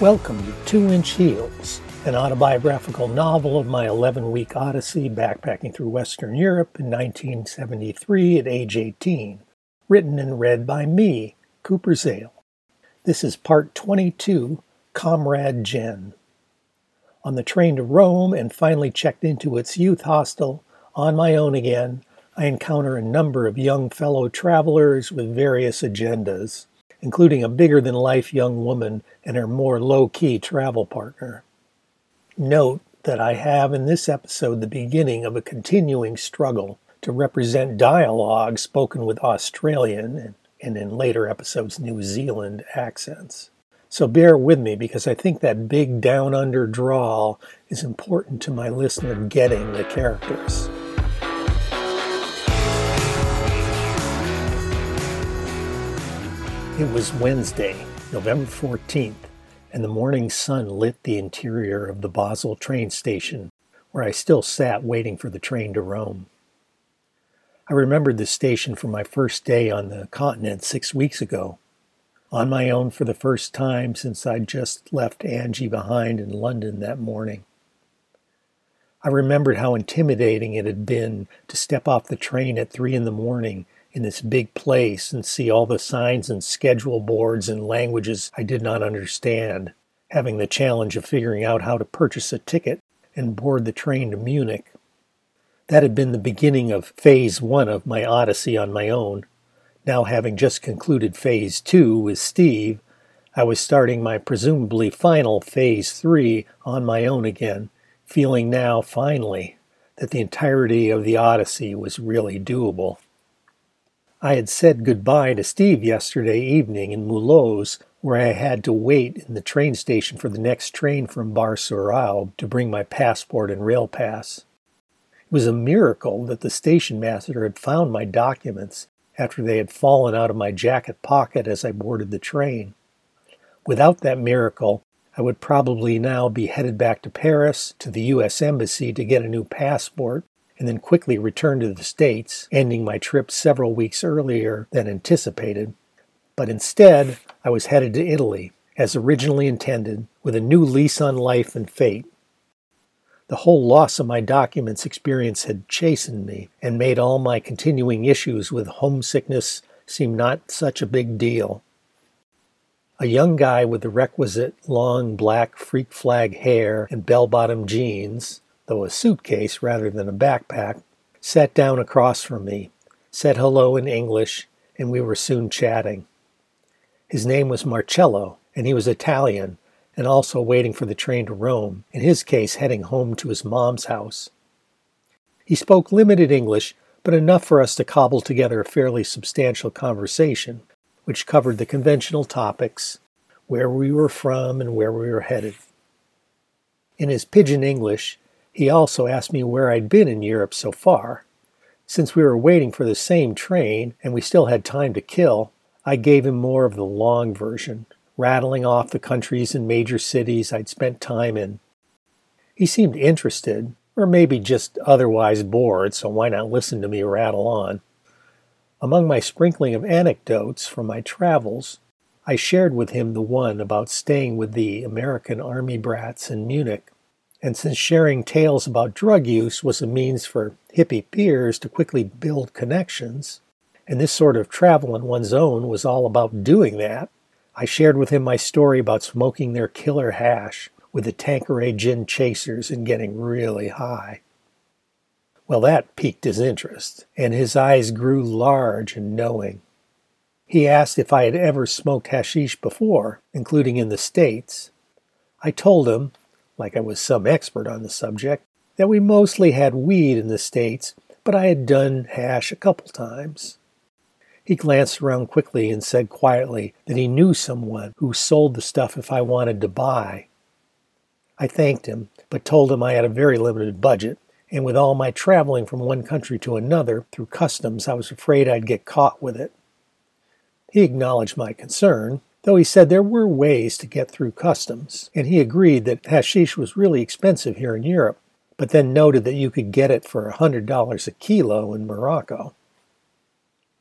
Welcome to Two Inch Heels, an autobiographical novel of my 11 week odyssey backpacking through Western Europe in 1973 at age 18, written and read by me, Cooper Zale. This is part 22 Comrade Jen. On the train to Rome and finally checked into its youth hostel, on my own again, I encounter a number of young fellow travelers with various agendas including a bigger than life young woman and her more low key travel partner. Note that I have in this episode the beginning of a continuing struggle to represent dialogue spoken with Australian and, and in later episodes New Zealand accents. So bear with me because I think that big down under drawl is important to my listener getting the characters. It was Wednesday, November 14th, and the morning sun lit the interior of the Basel train station, where I still sat waiting for the train to Rome. I remembered the station from my first day on the continent six weeks ago, on my own for the first time since I'd just left Angie behind in London that morning. I remembered how intimidating it had been to step off the train at three in the morning in this big place and see all the signs and schedule boards in languages I did not understand, having the challenge of figuring out how to purchase a ticket and board the train to Munich. That had been the beginning of phase one of my odyssey on my own. Now, having just concluded phase two with Steve, I was starting my presumably final phase three on my own again, feeling now, finally, that the entirety of the odyssey was really doable. I had said goodbye to Steve yesterday evening in Mulhouse, where I had to wait in the train station for the next train from Bar sur Aube to bring my passport and rail pass. It was a miracle that the station master had found my documents after they had fallen out of my jacket pocket as I boarded the train. Without that miracle, I would probably now be headed back to Paris to the U.S. Embassy to get a new passport and then quickly returned to the States, ending my trip several weeks earlier than anticipated. But instead, I was headed to Italy, as originally intended, with a new lease on life and fate. The whole loss of my documents experience had chastened me and made all my continuing issues with homesickness seem not such a big deal. A young guy with the requisite long black freak flag hair and bell bottom jeans, though a suitcase rather than a backpack, sat down across from me, said hello in English, and we were soon chatting. His name was Marcello, and he was Italian, and also waiting for the train to Rome, in his case heading home to his mom's house. He spoke limited English, but enough for us to cobble together a fairly substantial conversation, which covered the conventional topics where we were from and where we were headed. In his pidgin English, he also asked me where I'd been in Europe so far. Since we were waiting for the same train and we still had time to kill, I gave him more of the long version, rattling off the countries and major cities I'd spent time in. He seemed interested, or maybe just otherwise bored, so why not listen to me rattle on? Among my sprinkling of anecdotes from my travels, I shared with him the one about staying with the American Army brats in Munich and since sharing tales about drug use was a means for hippie peers to quickly build connections, and this sort of travel on one's own was all about doing that, I shared with him my story about smoking their killer hash with the Tanqueray gin chasers and getting really high. Well, that piqued his interest, and his eyes grew large and knowing. He asked if I had ever smoked hashish before, including in the States. I told him, like I was some expert on the subject, that we mostly had weed in the States, but I had done hash a couple times. He glanced around quickly and said quietly that he knew someone who sold the stuff if I wanted to buy. I thanked him, but told him I had a very limited budget, and with all my traveling from one country to another through customs, I was afraid I'd get caught with it. He acknowledged my concern, though he said there were ways to get through customs, and he agreed that hashish was really expensive here in Europe, but then noted that you could get it for a $100 a kilo in Morocco.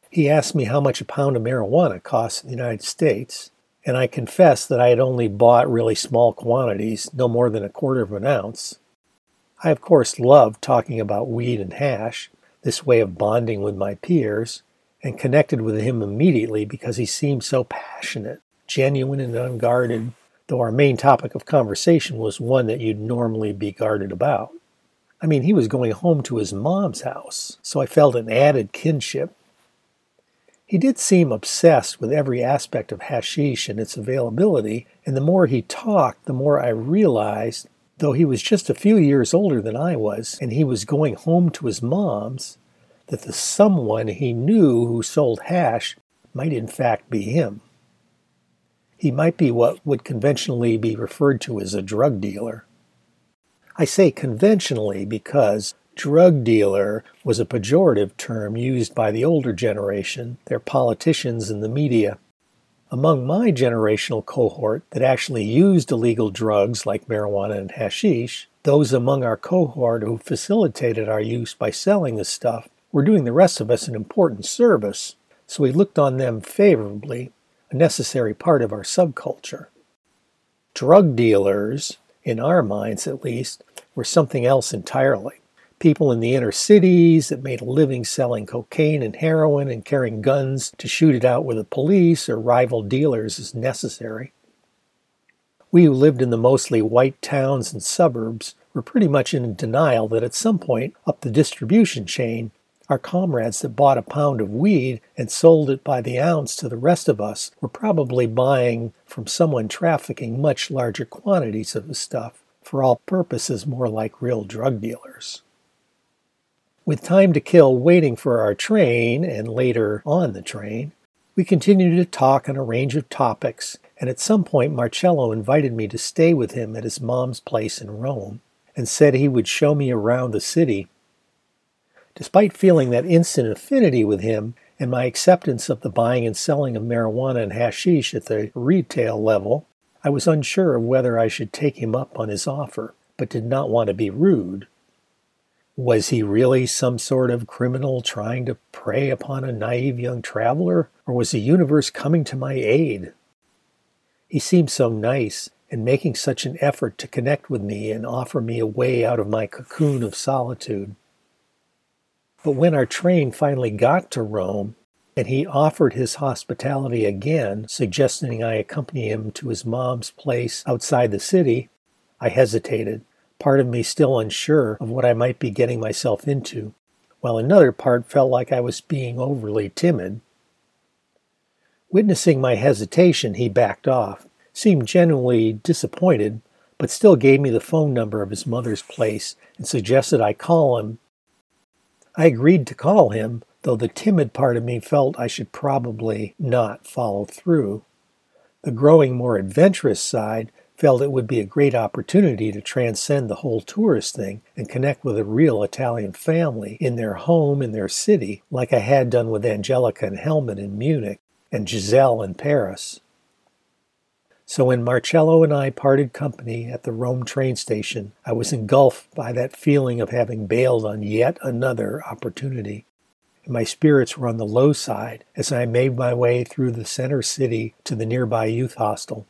He asked me how much a pound of marijuana costs in the United States. and I confess that I had only bought really small quantities, no more than a quarter of an ounce. I, of course, loved talking about weed and hash, this way of bonding with my peers, and connected with him immediately because he seemed so passionate, genuine, and unguarded, though our main topic of conversation was one that you'd normally be guarded about. I mean, he was going home to his mom's house, so I felt an added kinship. He did seem obsessed with every aspect of hashish and its availability, and the more he talked, the more I realized, though he was just a few years older than I was, and he was going home to his mom's, that the someone he knew who sold hash might in fact be him. He might be what would conventionally be referred to as a drug dealer. I say conventionally because drug dealer was a pejorative term used by the older generation, their politicians, and the media. Among my generational cohort that actually used illegal drugs like marijuana and hashish, those among our cohort who facilitated our use by selling the stuff were doing the rest of us an important service, so we looked on them favorably, a necessary part of our subculture. Drug dealers, in our minds at least, were something else entirely. People in the inner cities that made a living selling cocaine and heroin and carrying guns to shoot it out with the police or rival dealers as necessary. We who lived in the mostly white towns and suburbs were pretty much in denial that at some point up the distribution chain, our comrades that bought a pound of weed and sold it by the ounce to the rest of us were probably buying from someone trafficking much larger quantities of the stuff for all purposes more like real drug dealers. With time to kill waiting for our train and later on the train, we continued to talk on a range of topics, and at some point Marcello invited me to stay with him at his mom's place in Rome and said he would show me around the city. Despite feeling that instant affinity with him and my acceptance of the buying and selling of marijuana and hashish at the retail level, I was unsure of whether I should take him up on his offer, but did not want to be rude. Was he really some sort of criminal trying to prey upon a naive young traveler, or was the universe coming to my aid? He seemed so nice and making such an effort to connect with me and offer me a way out of my cocoon of solitude. But when our train finally got to Rome, and he offered his hospitality again, suggesting I accompany him to his mom's place outside the city. I hesitated, part of me still unsure of what I might be getting myself into, while another part felt like I was being overly timid. Witnessing my hesitation, he backed off, seemed genuinely disappointed, but still gave me the phone number of his mother's place and suggested I call him. I agreed to call him, though the timid part of me felt I should probably not follow through. The growing more adventurous side felt it would be a great opportunity to transcend the whole tourist thing and connect with a real Italian family in their home in their city, like I had done with Angelica and Helmut in Munich and Giselle in Paris. So when Marcello and I parted company at the Rome train station, I was engulfed by that feeling of having bailed on yet another opportunity and my spirits were on the low side as I made my way through the center city to the nearby youth hostel.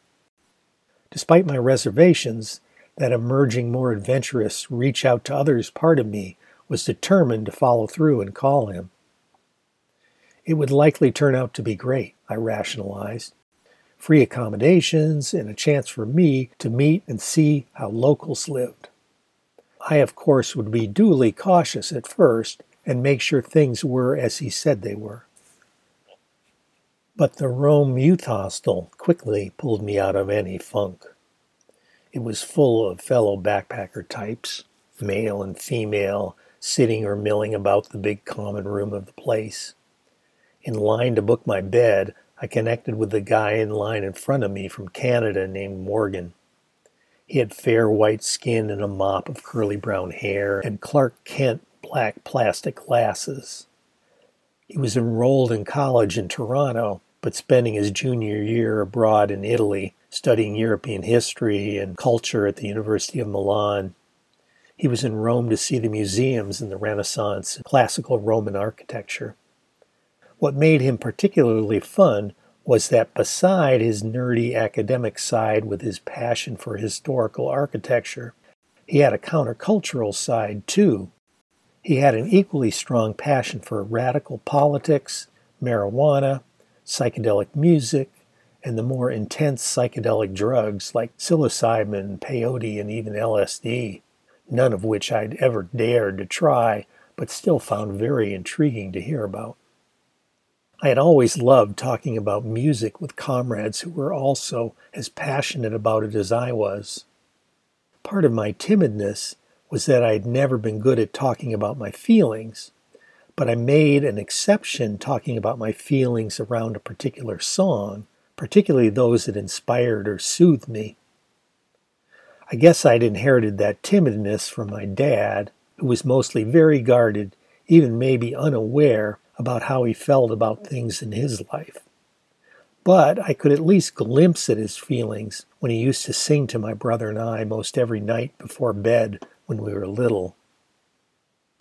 Despite my reservations, that emerging more adventurous reach out to others part of me was determined to follow through and call him. It would likely turn out to be great, I rationalized. Free accommodations and a chance for me to meet and see how locals lived. I, of course, would be duly cautious at first and make sure things were as he said they were. But the Rome Youth Hostel quickly pulled me out of any funk. It was full of fellow backpacker types, male and female, sitting or milling about the big common room of the place. In line to book my bed, I connected with the guy in line in front of me from Canada named Morgan. He had fair white skin and a mop of curly brown hair, and Clark Kent black plastic glasses. He was enrolled in college in Toronto, but spending his junior year abroad in Italy, studying European history and culture at the University of Milan. He was in Rome to see the museums in the Renaissance and classical Roman architecture. What made him particularly fun was that beside his nerdy academic side with his passion for historical architecture, he had a countercultural side too. He had an equally strong passion for radical politics, marijuana, psychedelic music, and the more intense psychedelic drugs like psilocybin, peyote, and even LSD, none of which I'd ever dared to try, but still found very intriguing to hear about. I had always loved talking about music with comrades who were also as passionate about it as I was. Part of my timidness was that I had never been good at talking about my feelings, but I made an exception talking about my feelings around a particular song, particularly those that inspired or soothed me. I guess I'd inherited that timidness from my dad, who was mostly very guarded, even maybe unaware about how he felt about things in his life. But I could at least glimpse at his feelings when he used to sing to my brother and I most every night before bed when we were little.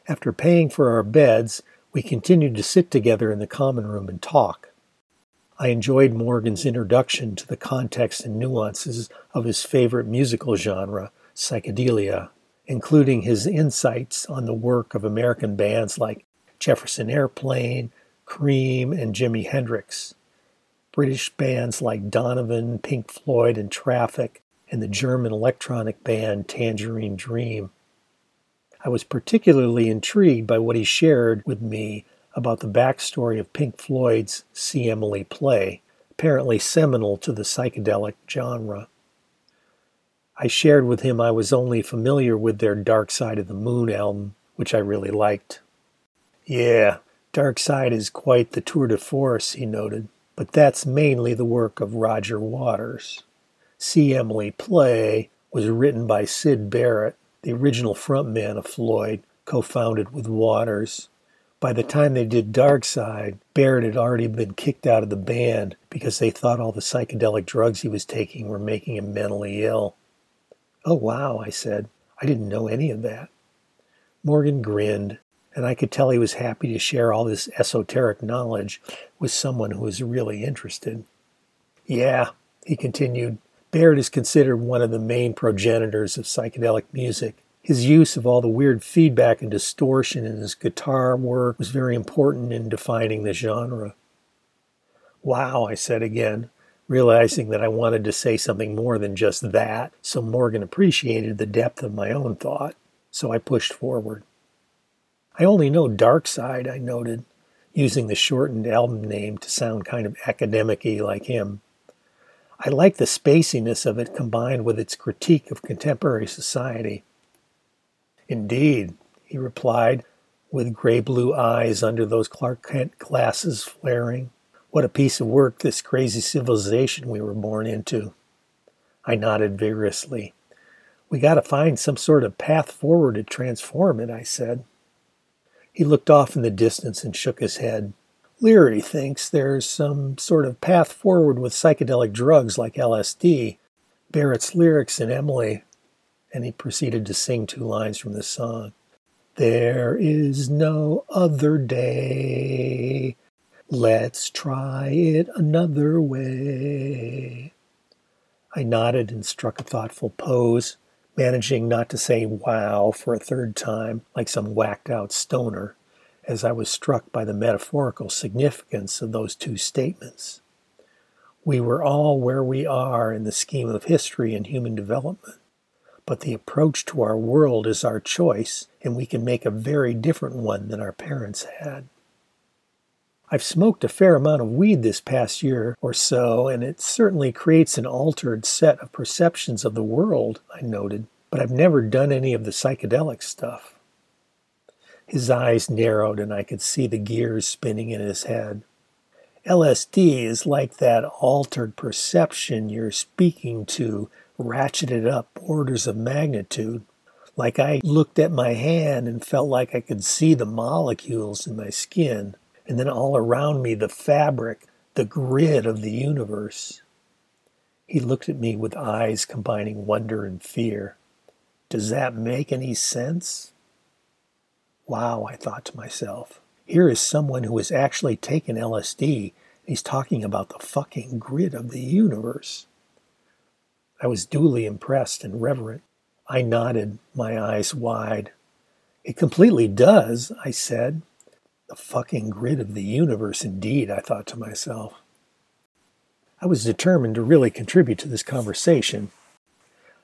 After paying for our beds, we continued to sit together in the common room and talk. I enjoyed Morgan's introduction to the context and nuances of his favorite musical genre, psychedelia, including his insights on the work of American bands like Jefferson Airplane, Cream, and Jimi Hendrix. British bands like Donovan, Pink Floyd, and Traffic, and the German electronic band Tangerine Dream. I was particularly intrigued by what he shared with me about the backstory of Pink Floyd's See Emily Play, apparently seminal to the psychedelic genre. I shared with him I was only familiar with their Dark Side of the Moon album, which I really liked. Yeah, Dark Side is quite the tour de force, he noted, but that's mainly the work of Roger Waters. See Emily Play was written by Syd Barrett, the original frontman of Floyd, co founded with Waters. By the time they did Dark Side, Barrett had already been kicked out of the band because they thought all the psychedelic drugs he was taking were making him mentally ill. Oh, wow, I said. I didn't know any of that. Morgan grinned and I could tell he was happy to share all this esoteric knowledge with someone who was really interested. Yeah, he continued, Barrett is considered one of the main progenitors of psychedelic music. His use of all the weird feedback and distortion in his guitar work was very important in defining the genre. Wow, I said again, realizing that I wanted to say something more than just that, so Morgan appreciated the depth of my own thought. So I pushed forward. I only know Dark Side, I noted, using the shortened album name to sound kind of academic like him. I like the spaciness of it combined with its critique of contemporary society. Indeed, he replied, with gray blue eyes under those Clark Kent glasses flaring. What a piece of work this crazy civilization we were born into. I nodded vigorously. We got to find some sort of path forward to transform it, I said. He looked off in the distance and shook his head. Leary thinks there's some sort of path forward with psychedelic drugs like LSD. Barrett's lyrics in Emily, and he proceeded to sing two lines from the song. There is no other day. Let's try it another way. I nodded and struck a thoughtful pose managing not to say wow for a third time like some whacked out stoner, as I was struck by the metaphorical significance of those two statements. We were all where we are in the scheme of history and human development, but the approach to our world is our choice, and we can make a very different one than our parents had. I've smoked a fair amount of weed this past year or so, and it certainly creates an altered set of perceptions of the world, I noted, but I've never done any of the psychedelic stuff. His eyes narrowed, and I could see the gears spinning in his head. LSD is like that altered perception you're speaking to, ratcheted up orders of magnitude. Like I looked at my hand and felt like I could see the molecules in my skin and then all around me the fabric, the grid of the universe. He looked at me with eyes combining wonder and fear. Does that make any sense? Wow, I thought to myself. Here is someone who has actually taken LSD He's talking about the fucking grid of the universe. I was duly impressed and reverent. I nodded, my eyes wide. It completely does, I said. The fucking grid of the universe, indeed, I thought to myself. I was determined to really contribute to this conversation.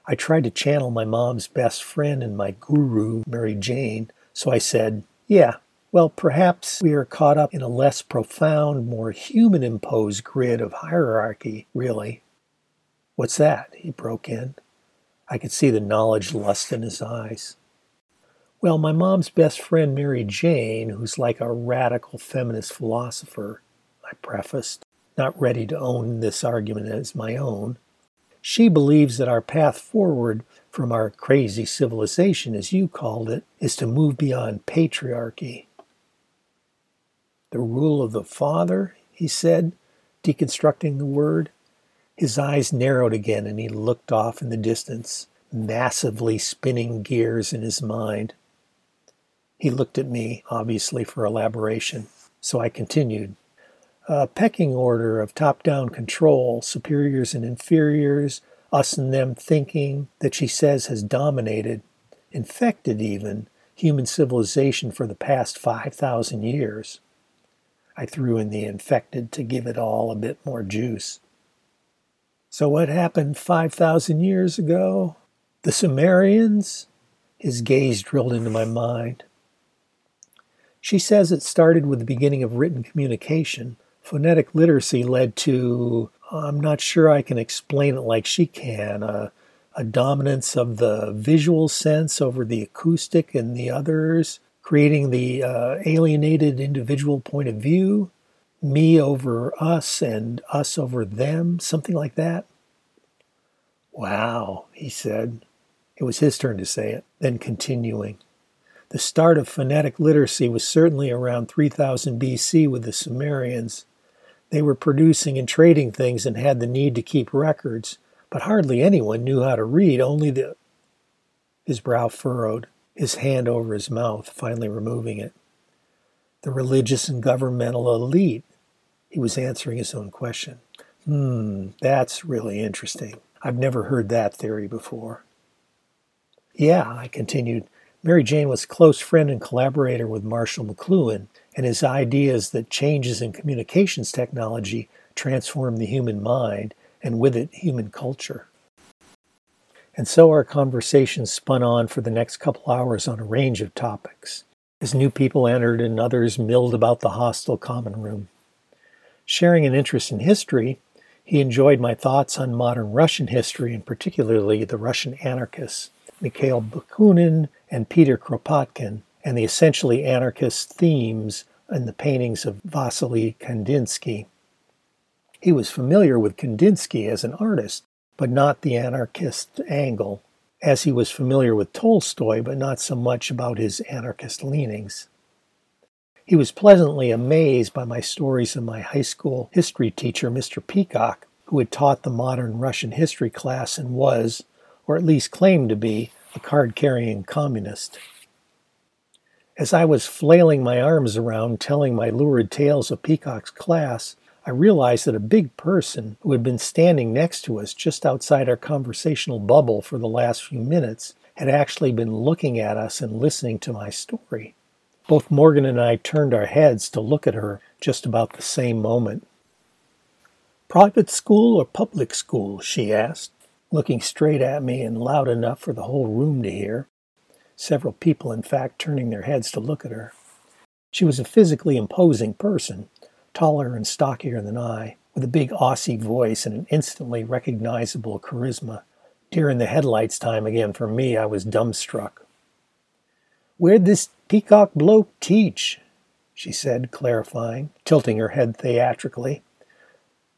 I tried to channel my mom's best friend and my guru, Mary Jane, so I said, Yeah, well, perhaps we are caught up in a less profound, more human imposed grid of hierarchy, really. What's that? He broke in. I could see the knowledge lust in his eyes. Well, my mom's best friend, Mary Jane, who's like a radical feminist philosopher, I prefaced, not ready to own this argument as my own. She believes that our path forward from our crazy civilization, as you called it, is to move beyond patriarchy the rule of the Father, he said, deconstructing the word. His eyes narrowed again and he looked off in the distance, massively spinning gears in his mind. He looked at me, obviously for elaboration, so I continued. A pecking order of top down control, superiors and inferiors, us and them thinking, that she says has dominated, infected even, human civilization for the past 5,000 years. I threw in the infected to give it all a bit more juice. So, what happened 5,000 years ago? The Sumerians? His gaze drilled into my mind. She says it started with the beginning of written communication. Phonetic literacy led to, I'm not sure I can explain it like she can, a, a dominance of the visual sense over the acoustic and the others, creating the uh, alienated individual point of view, me over us and us over them, something like that. Wow, he said. It was his turn to say it, then continuing. The start of phonetic literacy was certainly around 3000 BC with the Sumerians. They were producing and trading things and had the need to keep records, but hardly anyone knew how to read, only the. His brow furrowed his hand over his mouth, finally removing it. The religious and governmental elite. He was answering his own question. Hmm, that's really interesting. I've never heard that theory before. Yeah, I continued. Mary Jane was a close friend and collaborator with Marshall McLuhan, and his ideas that changes in communications technology transform the human mind and with it human culture. And so our conversation spun on for the next couple hours on a range of topics, as new people entered and others milled about the hostile common room. Sharing an interest in history, he enjoyed my thoughts on modern Russian history and particularly the Russian anarchists, Mikhail Bakunin and Peter Kropotkin, and the essentially anarchist themes in the paintings of Vasily Kandinsky. He was familiar with Kandinsky as an artist but not the anarchist angle, as he was familiar with Tolstoy, but not so much about his anarchist leanings. He was pleasantly amazed by my stories of my high school history teacher, Mr. Peacock, who had taught the modern Russian history class and was, or at least claimed to be, a card carrying communist. As I was flailing my arms around telling my lurid tales of Peacock's class, I realized that a big person who had been standing next to us just outside our conversational bubble for the last few minutes had actually been looking at us and listening to my story. Both Morgan and I turned our heads to look at her just about the same moment. Private school or public school? she asked, looking straight at me and loud enough for the whole room to hear. Several people, in fact, turning their heads to look at her. She was a physically imposing person, taller and stockier than I, with a big Aussie voice and an instantly recognizable charisma. Deer in the headlights time again for me, I was dumbstruck. Where'd this peacock bloke teach? she said, clarifying, tilting her head theatrically.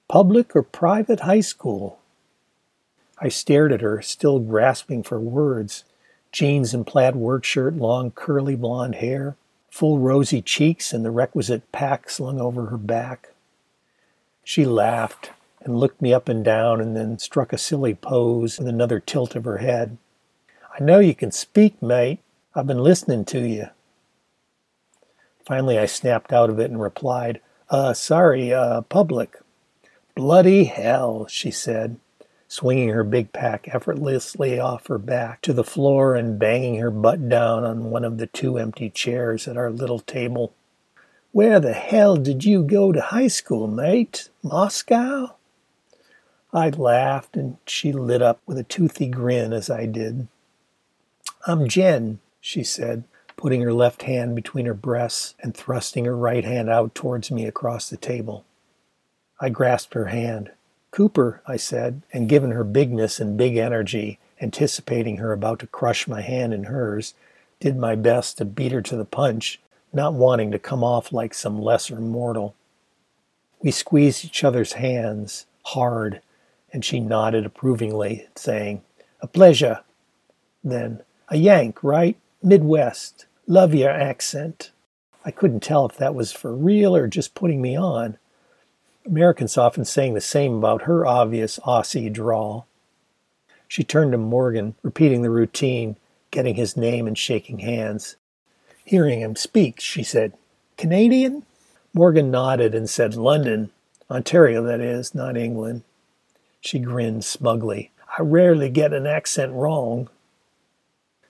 Public or private high school? I stared at her, still grasping for words. Jeans and plaid work shirt, long curly blonde hair, full rosy cheeks and the requisite pack slung over her back. She laughed and looked me up and down and then struck a silly pose with another tilt of her head. I know you can speak, mate. I've been listening to you. Finally, I snapped out of it and replied, Uh, sorry, uh, public. Bloody hell, she said, swinging her big pack effortlessly off her back to the floor and banging her butt down on one of the two empty chairs at our little table. Where the hell did you go to high school, mate? Moscow? I laughed, and she lit up with a toothy grin as I did. I'm Jen, she said, putting her left hand between her breasts and thrusting her right hand out towards me across the table. I grasped her hand. Cooper, I said, and given her bigness and big energy, anticipating her about to crush my hand in hers, did my best to beat her to the punch, not wanting to come off like some lesser mortal. We squeezed each other's hands hard, and she nodded approvingly, saying, A pleasure. Then, A Yank, right? Midwest. Love your accent. I couldn't tell if that was for real or just putting me on. Americans often saying the same about her obvious Aussie drawl. She turned to Morgan, repeating the routine, getting his name and shaking hands. Hearing him speak, she said, Canadian? Morgan nodded and said, London. Ontario, that is, not England. She grinned smugly. I rarely get an accent wrong.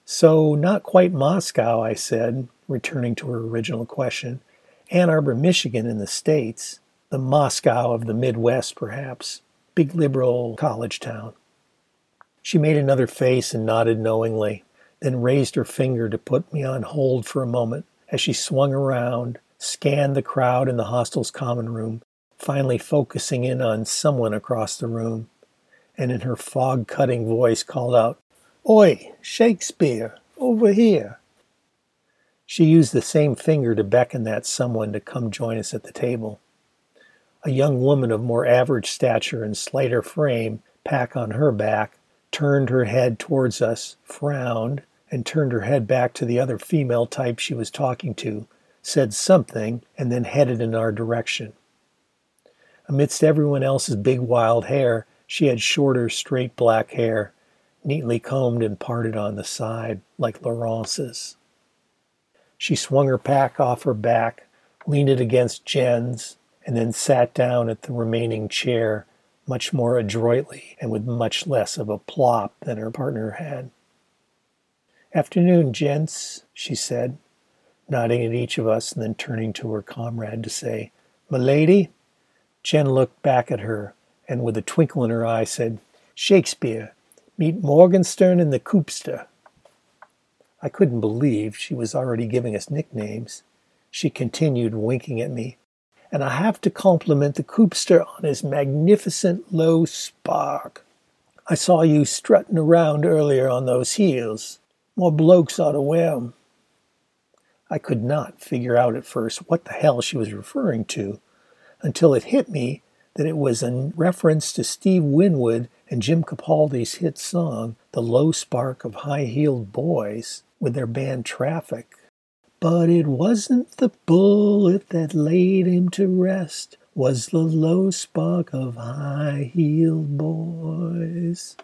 So, not quite Moscow, I said, returning to her original question. Ann Arbor, Michigan, in the States the Moscow of the Midwest, perhaps, big liberal college town. She made another face and nodded knowingly, then raised her finger to put me on hold for a moment as she swung around, scanned the crowd in the hostel's common room, finally focusing in on someone across the room, and in her fog cutting voice called out, Oi, Shakespeare, over here. She used the same finger to beckon that someone to come join us at the table. A young woman of more average stature and slighter frame, pack on her back, turned her head towards us, frowned, and turned her head back to the other female type she was talking to, said something, and then headed in our direction. Amidst everyone else's big wild hair, she had shorter, straight black hair, neatly combed and parted on the side, like Laurence's. She swung her pack off her back, leaned it against Jen's, and then sat down at the remaining chair much more adroitly and with much less of a plop than her partner had. Afternoon, gents, she said, nodding at each of us and then turning to her comrade to say, Milady? Jen looked back at her and with a twinkle in her eye said, Shakespeare, meet Morgenstern and the Koopster. I couldn't believe she was already giving us nicknames. She continued winking at me and I have to compliment the Koopster on his magnificent low spark. I saw you strutting around earlier on those heels. More blokes ought to wear 'em. I could not figure out at first what the hell she was referring to until it hit me that it was in reference to Steve Winwood and Jim Capaldi's hit song, The Low Spark of High Heeled Boys, with their band Traffic. But it wasn't the bullet that laid him to rest, was the low spark of high heeled boys.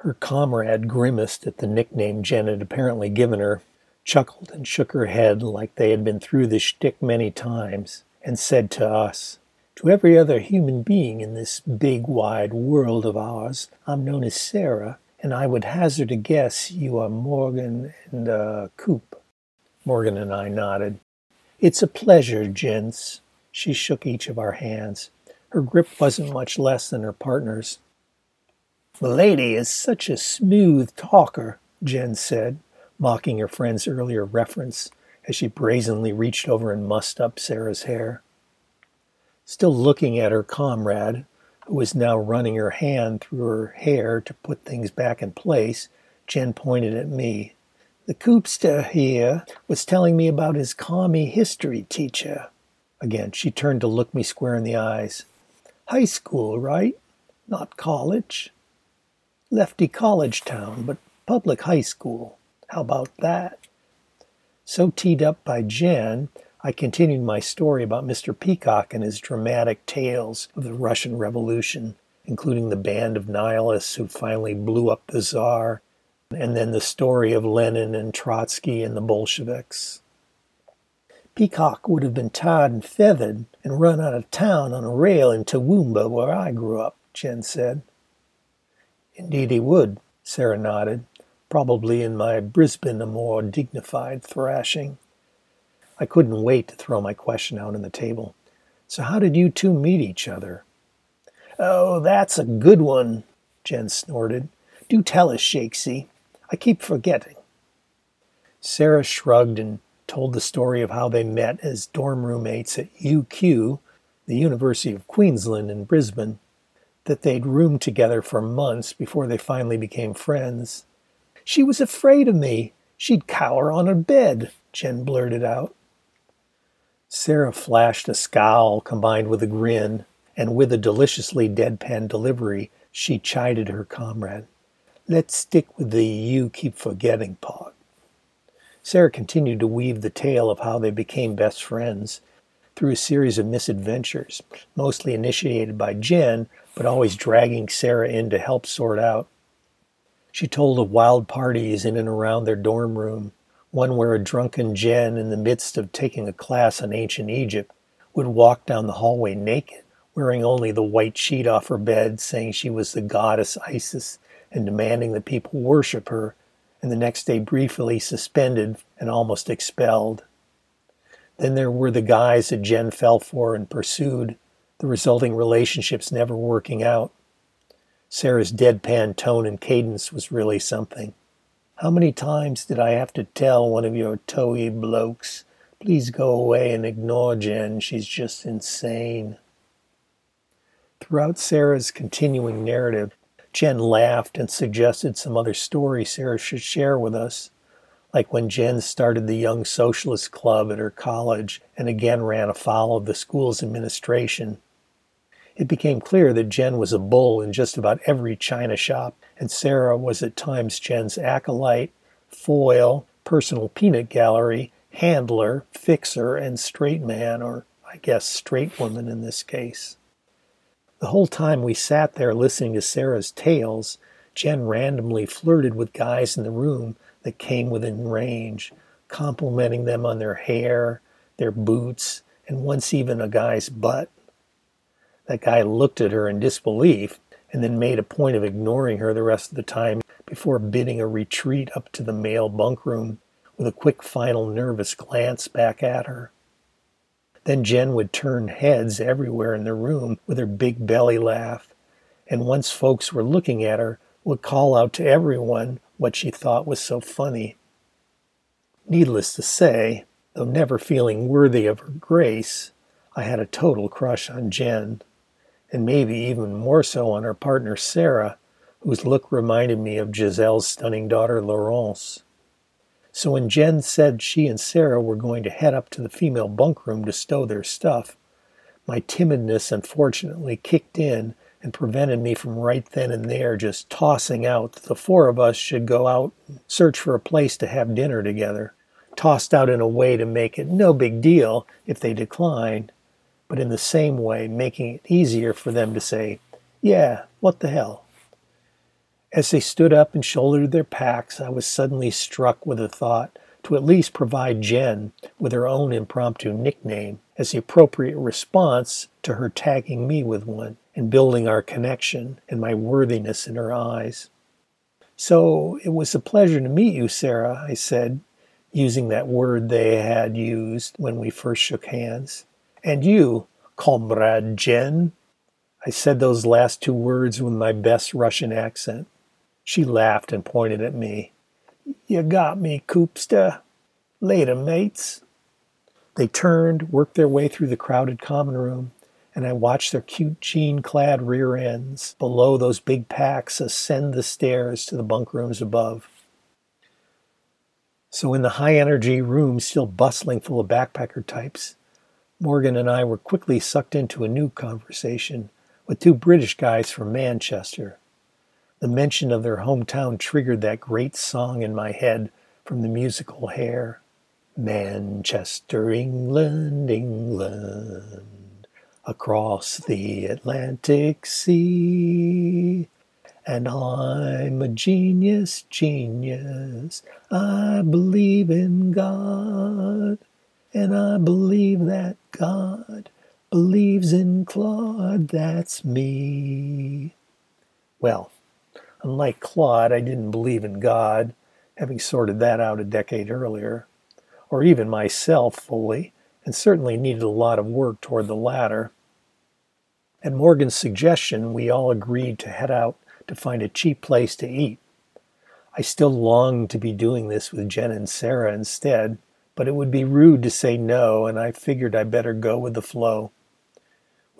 Her comrade grimaced at the nickname Jen had apparently given her, chuckled and shook her head like they had been through the shtick many times, and said to us, To every other human being in this big wide world of ours, I'm known as Sarah, and I would hazard a guess you are Morgan and uh, Coop. Morgan and I nodded. It's a pleasure, gents. She shook each of our hands. Her grip wasn't much less than her partner's. Milady is such a smooth talker, Jen said, mocking her friend's earlier reference as she brazenly reached over and mussed up Sarah's hair. Still looking at her comrade, who was now running her hand through her hair to put things back in place, Jen pointed at me. The Koopster here was telling me about his commie history teacher. Again, she turned to look me square in the eyes. High school, right? Not college. Lefty college town, but public high school. How about that? So teed up by Jen, I continued my story about Mr. Peacock and his dramatic tales of the Russian Revolution, including the band of nihilists who finally blew up the Tsar, and then the story of Lenin and Trotsky and the Bolsheviks. Peacock would have been tarred and feathered and run out of town on a rail in Toowoomba, where I grew up, Jen said. Indeed he would, Sarah nodded, probably in my Brisbane a more dignified thrashing. I couldn't wait to throw my question out on the table. So how did you two meet each other? Oh, that's a good one, Jen snorted. Do tell us, Shakesy. I keep forgetting. Sarah shrugged and told the story of how they met as dorm roommates at UQ, the University of Queensland in Brisbane, that they'd roomed together for months before they finally became friends. She was afraid of me. She'd cower on her bed, Jen blurted out. Sarah flashed a scowl combined with a grin, and with a deliciously deadpan delivery, she chided her comrade. Let's stick with the you keep forgetting part. Sarah continued to weave the tale of how they became best friends through a series of misadventures, mostly initiated by Jen, but always dragging Sarah in to help sort out. She told of wild parties in and around their dorm room, one where a drunken Jen, in the midst of taking a class on ancient Egypt, would walk down the hallway naked, wearing only the white sheet off her bed, saying she was the goddess Isis and demanding that people worship her and the next day briefly suspended and almost expelled. Then there were the guys that Jen fell for and pursued, the resulting relationships never working out. Sarah's deadpan tone and cadence was really something. How many times did I have to tell one of your toey blokes, please go away and ignore Jen, she's just insane? Throughout Sarah's continuing narrative, Jen laughed and suggested some other stories Sarah should share with us, like when Jen started the Young Socialist Club at her college and again ran afoul of the school's administration. It became clear that Jen was a bull in just about every china shop, and Sarah was at times Jen's acolyte, foil, personal peanut gallery, handler, fixer, and straight man, or I guess straight woman in this case. The whole time we sat there listening to Sarah's tales, Jen randomly flirted with guys in the room that came within range, complimenting them on their hair, their boots, and once even a guy's butt. That guy looked at her in disbelief and then made a point of ignoring her the rest of the time before bidding a retreat up to the male bunk room with a quick final nervous glance back at her. Then Jen would turn heads everywhere in the room with her big belly laugh, and once folks were looking at her, would call out to everyone what she thought was so funny. Needless to say, though never feeling worthy of her grace, I had a total crush on Jen, and maybe even more so on her partner Sarah, whose look reminded me of Giselle's stunning daughter Laurence. So when Jen said she and Sarah were going to head up to the female bunk room to stow their stuff, my timidness unfortunately kicked in and prevented me from right then and there just tossing out that the four of us should go out and search for a place to have dinner together, tossed out in a way to make it no big deal if they declined, but in the same way making it easier for them to say, yeah, what the hell. As they stood up and shouldered their packs, I was suddenly struck with a thought to at least provide Jen with her own impromptu nickname as the appropriate response to her tagging me with one and building our connection and my worthiness in her eyes. So it was a pleasure to meet you, Sarah, I said, using that word they had used when we first shook hands. And you, Comrade Jen. I said those last two words with my best Russian accent. She laughed and pointed at me. You got me, Koopsta. Later, mates. They turned, worked their way through the crowded common room, and I watched their cute jean clad rear ends below those big packs ascend the stairs to the bunk rooms above. So, in the high energy room still bustling full of backpacker types, Morgan and I were quickly sucked into a new conversation with two British guys from Manchester. The mention of their hometown triggered that great song in my head from the musical Hair. Manchester, England, England, across the Atlantic Sea. And I'm a genius, genius. I believe in God. And I believe that God believes in Claude, that's me. Well, unlike Claude, I didn't believe in God, having sorted that out a decade earlier, or even myself fully, and certainly needed a lot of work toward the latter. At Morgan's suggestion, we all agreed to head out to find a cheap place to eat. I still longed to be doing this with Jen and Sarah instead, but it would be rude to say no, and I figured I'd better go with the flow.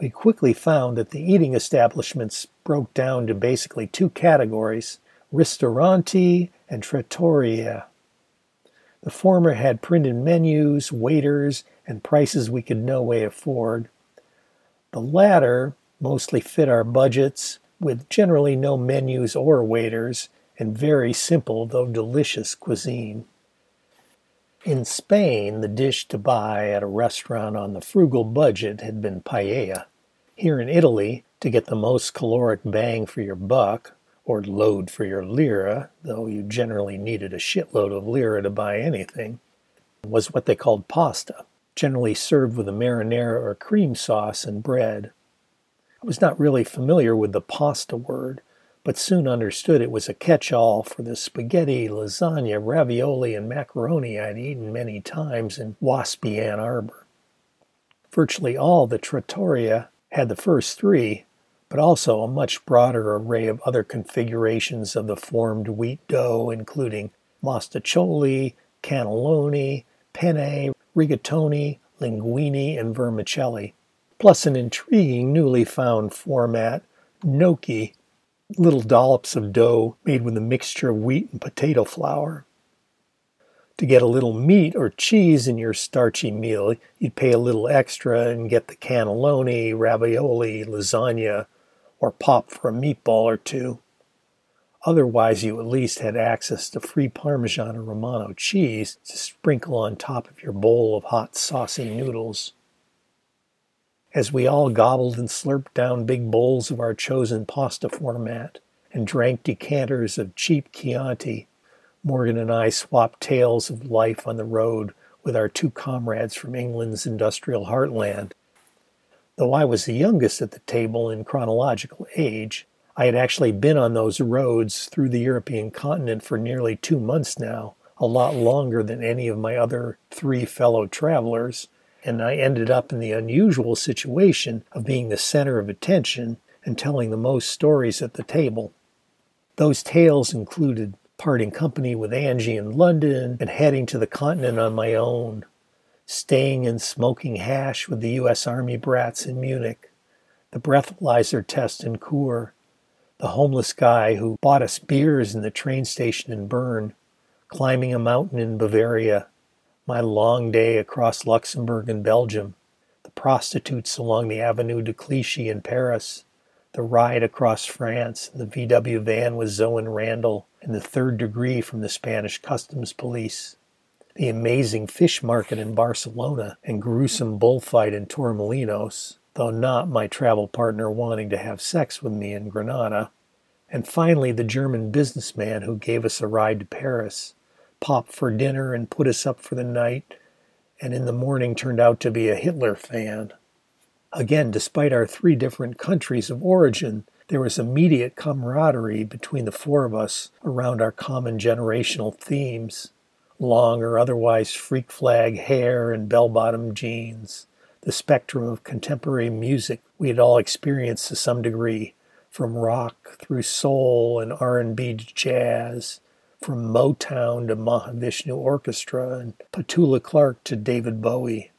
We quickly found that the eating establishments broke down to basically two categories ristoranti and trattoria. The former had printed menus, waiters, and prices we could no way afford. The latter mostly fit our budgets, with generally no menus or waiters, and very simple though delicious cuisine. In Spain, the dish to buy at a restaurant on the frugal budget had been paella. Here in Italy, to get the most caloric bang for your buck, or load for your lira, though you generally needed a shitload of lira to buy anything, was what they called pasta, generally served with a marinara or cream sauce and bread. I was not really familiar with the pasta word, but soon understood it was a catch all for the spaghetti, lasagna, ravioli, and macaroni I'd eaten many times in waspy Ann Arbor. Virtually all the trattoria had the first three, but also a much broader array of other configurations of the formed wheat dough, including mostaccioli, cannelloni, penne, rigatoni, linguine, and vermicelli, plus an intriguing newly found format, gnocchi, little dollops of dough made with a mixture of wheat and potato flour. To get a little meat or cheese in your starchy meal, you'd pay a little extra and get the cannelloni, ravioli, lasagna, or pop for a meatball or two. Otherwise, you at least had access to free Parmesan or Romano cheese to sprinkle on top of your bowl of hot, saucy noodles. As we all gobbled and slurped down big bowls of our chosen pasta format and drank decanters of cheap Chianti, Morgan and I swapped tales of life on the road with our two comrades from England's industrial heartland. Though I was the youngest at the table in chronological age, I had actually been on those roads through the European continent for nearly two months now, a lot longer than any of my other three fellow travelers, and I ended up in the unusual situation of being the center of attention and telling the most stories at the table. Those tales included parting company with Angie in London and heading to the continent on my own, staying and smoking hash with the U.S. Army brats in Munich, the breathalyzer test in Chur, the homeless guy who bought us beers in the train station in Bern, climbing a mountain in Bavaria, my long day across Luxembourg and Belgium, the prostitutes along the Avenue de Clichy in Paris, the ride across France the VW van with Zoe and Randall, and the third degree from the Spanish customs police, the amazing fish market in Barcelona and gruesome bullfight in Torremolinos, though not my travel partner wanting to have sex with me in Granada, and finally the German businessman who gave us a ride to Paris, popped for dinner and put us up for the night, and in the morning turned out to be a Hitler fan. Again, despite our three different countries of origin, there was immediate camaraderie between the four of us around our common generational themes long or otherwise freak flag hair and bell bottom jeans, the spectrum of contemporary music we had all experienced to some degree, from rock through soul and R&B to jazz, from Motown to Mahavishnu Orchestra and Petula Clark to David Bowie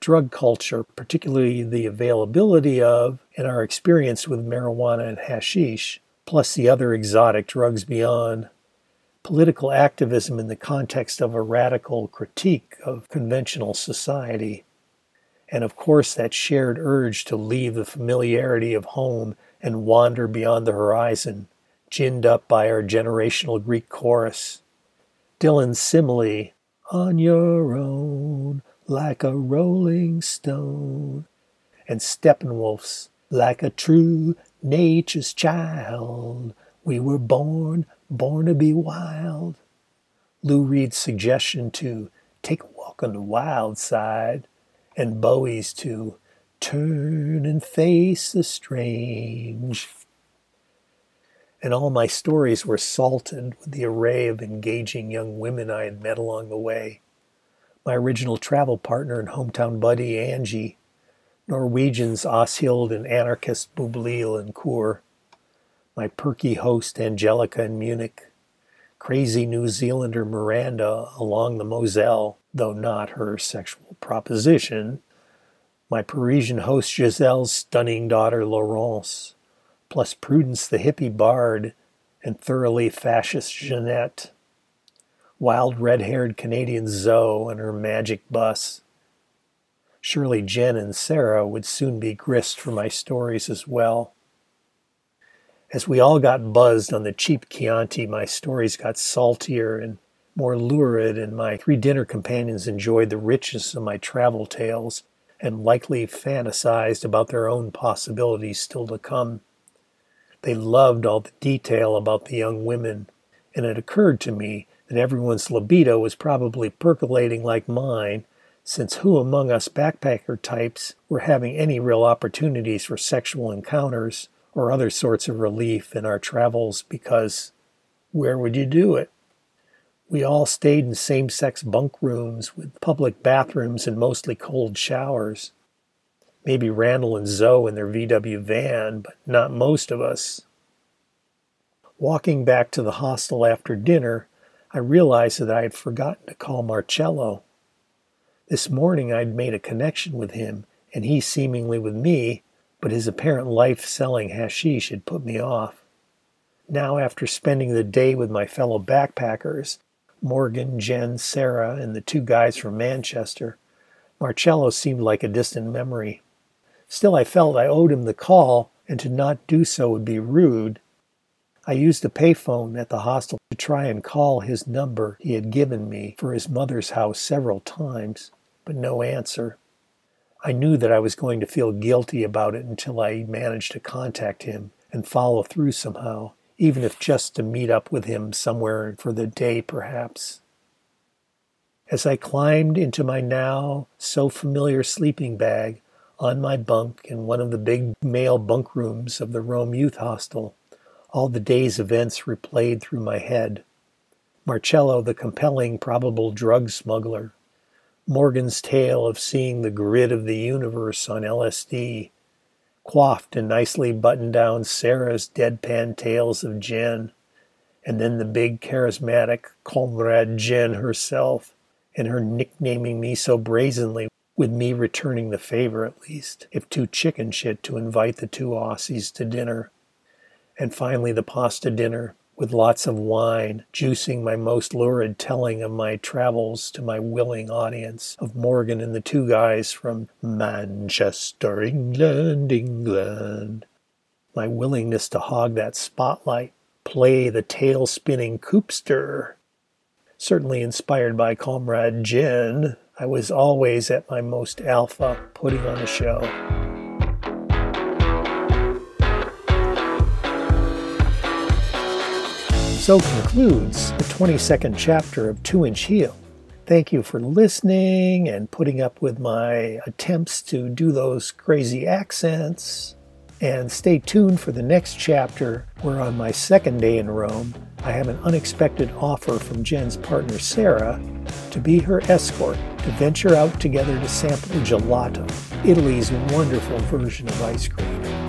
drug culture, particularly the availability of and our experience with marijuana and hashish, plus the other exotic drugs beyond, political activism in the context of a radical critique of conventional society, and of course that shared urge to leave the familiarity of home and wander beyond the horizon, ginned up by our generational Greek chorus. Dylan's simile, on your own, like a rolling stone, and Steppenwolf's like a true nature's child. We were born, born to be wild. Lou Reed's suggestion to take a walk on the wild side, and Bowie's to turn and face the strange. And all my stories were salted with the array of engaging young women I had met along the way. My original travel partner and hometown buddy, Angie, Norwegians Oshild and anarchist Bublil and Kur, my perky host Angelica in Munich, crazy New Zealander Miranda along the Moselle, though not her sexual proposition, my Parisian host Giselle's stunning daughter Laurence, plus Prudence the hippie bard and thoroughly fascist Jeanette, wild red haired Canadian Zoe and her magic bus. Surely Jen and Sarah would soon be grist for my stories as well. As we all got buzzed on the cheap Chianti, my stories got saltier and more lurid, and my three dinner companions enjoyed the richness of my travel tales and likely fantasized about their own possibilities still to come. They loved all the detail about the young women, and it occurred to me that everyone's libido was probably percolating like mine, since who among us backpacker types were having any real opportunities for sexual encounters or other sorts of relief in our travels because where would you do it? We all stayed in same sex bunk rooms with public bathrooms and mostly cold showers. Maybe Randall and Zoe in their VW van, but not most of us. Walking back to the hostel after dinner, I realized that I had forgotten to call Marcello. This morning I'd made a connection with him, and he seemingly with me, but his apparent life selling hashish had put me off. Now, after spending the day with my fellow backpackers, Morgan, Jen, Sarah, and the two guys from Manchester, Marcello seemed like a distant memory. Still, I felt I owed him the call, and to not do so would be rude. I used a payphone at the hostel to try and call his number he had given me for his mother's house several times, but no answer. I knew that I was going to feel guilty about it until I managed to contact him and follow through somehow, even if just to meet up with him somewhere for the day, perhaps. As I climbed into my now so familiar sleeping bag on my bunk in one of the big male bunk rooms of the Rome Youth Hostel, all the day's events replayed through my head. Marcello, the compelling probable drug smuggler, Morgan's tale of seeing the grid of the universe on LSD, coiffed and nicely buttoned down Sarah's deadpan tales of Jen, and then the big charismatic comrade Jen herself, and her nicknaming me so brazenly, with me returning the favor at least, if too chicken shit to invite the two Aussies to dinner. And finally the pasta dinner, with lots of wine, juicing my most lurid telling of my travels to my willing audience of Morgan and the two guys from Manchester, England, England. My willingness to hog that spotlight, play the tail spinning coopster. Certainly inspired by Comrade Jen, I was always at my most alpha putting on a show. So concludes the 22nd chapter of Two Inch Heel. Thank you for listening and putting up with my attempts to do those crazy accents. And stay tuned for the next chapter, where on my second day in Rome, I have an unexpected offer from Jen's partner Sarah to be her escort to venture out together to sample gelato, Italy's wonderful version of ice cream.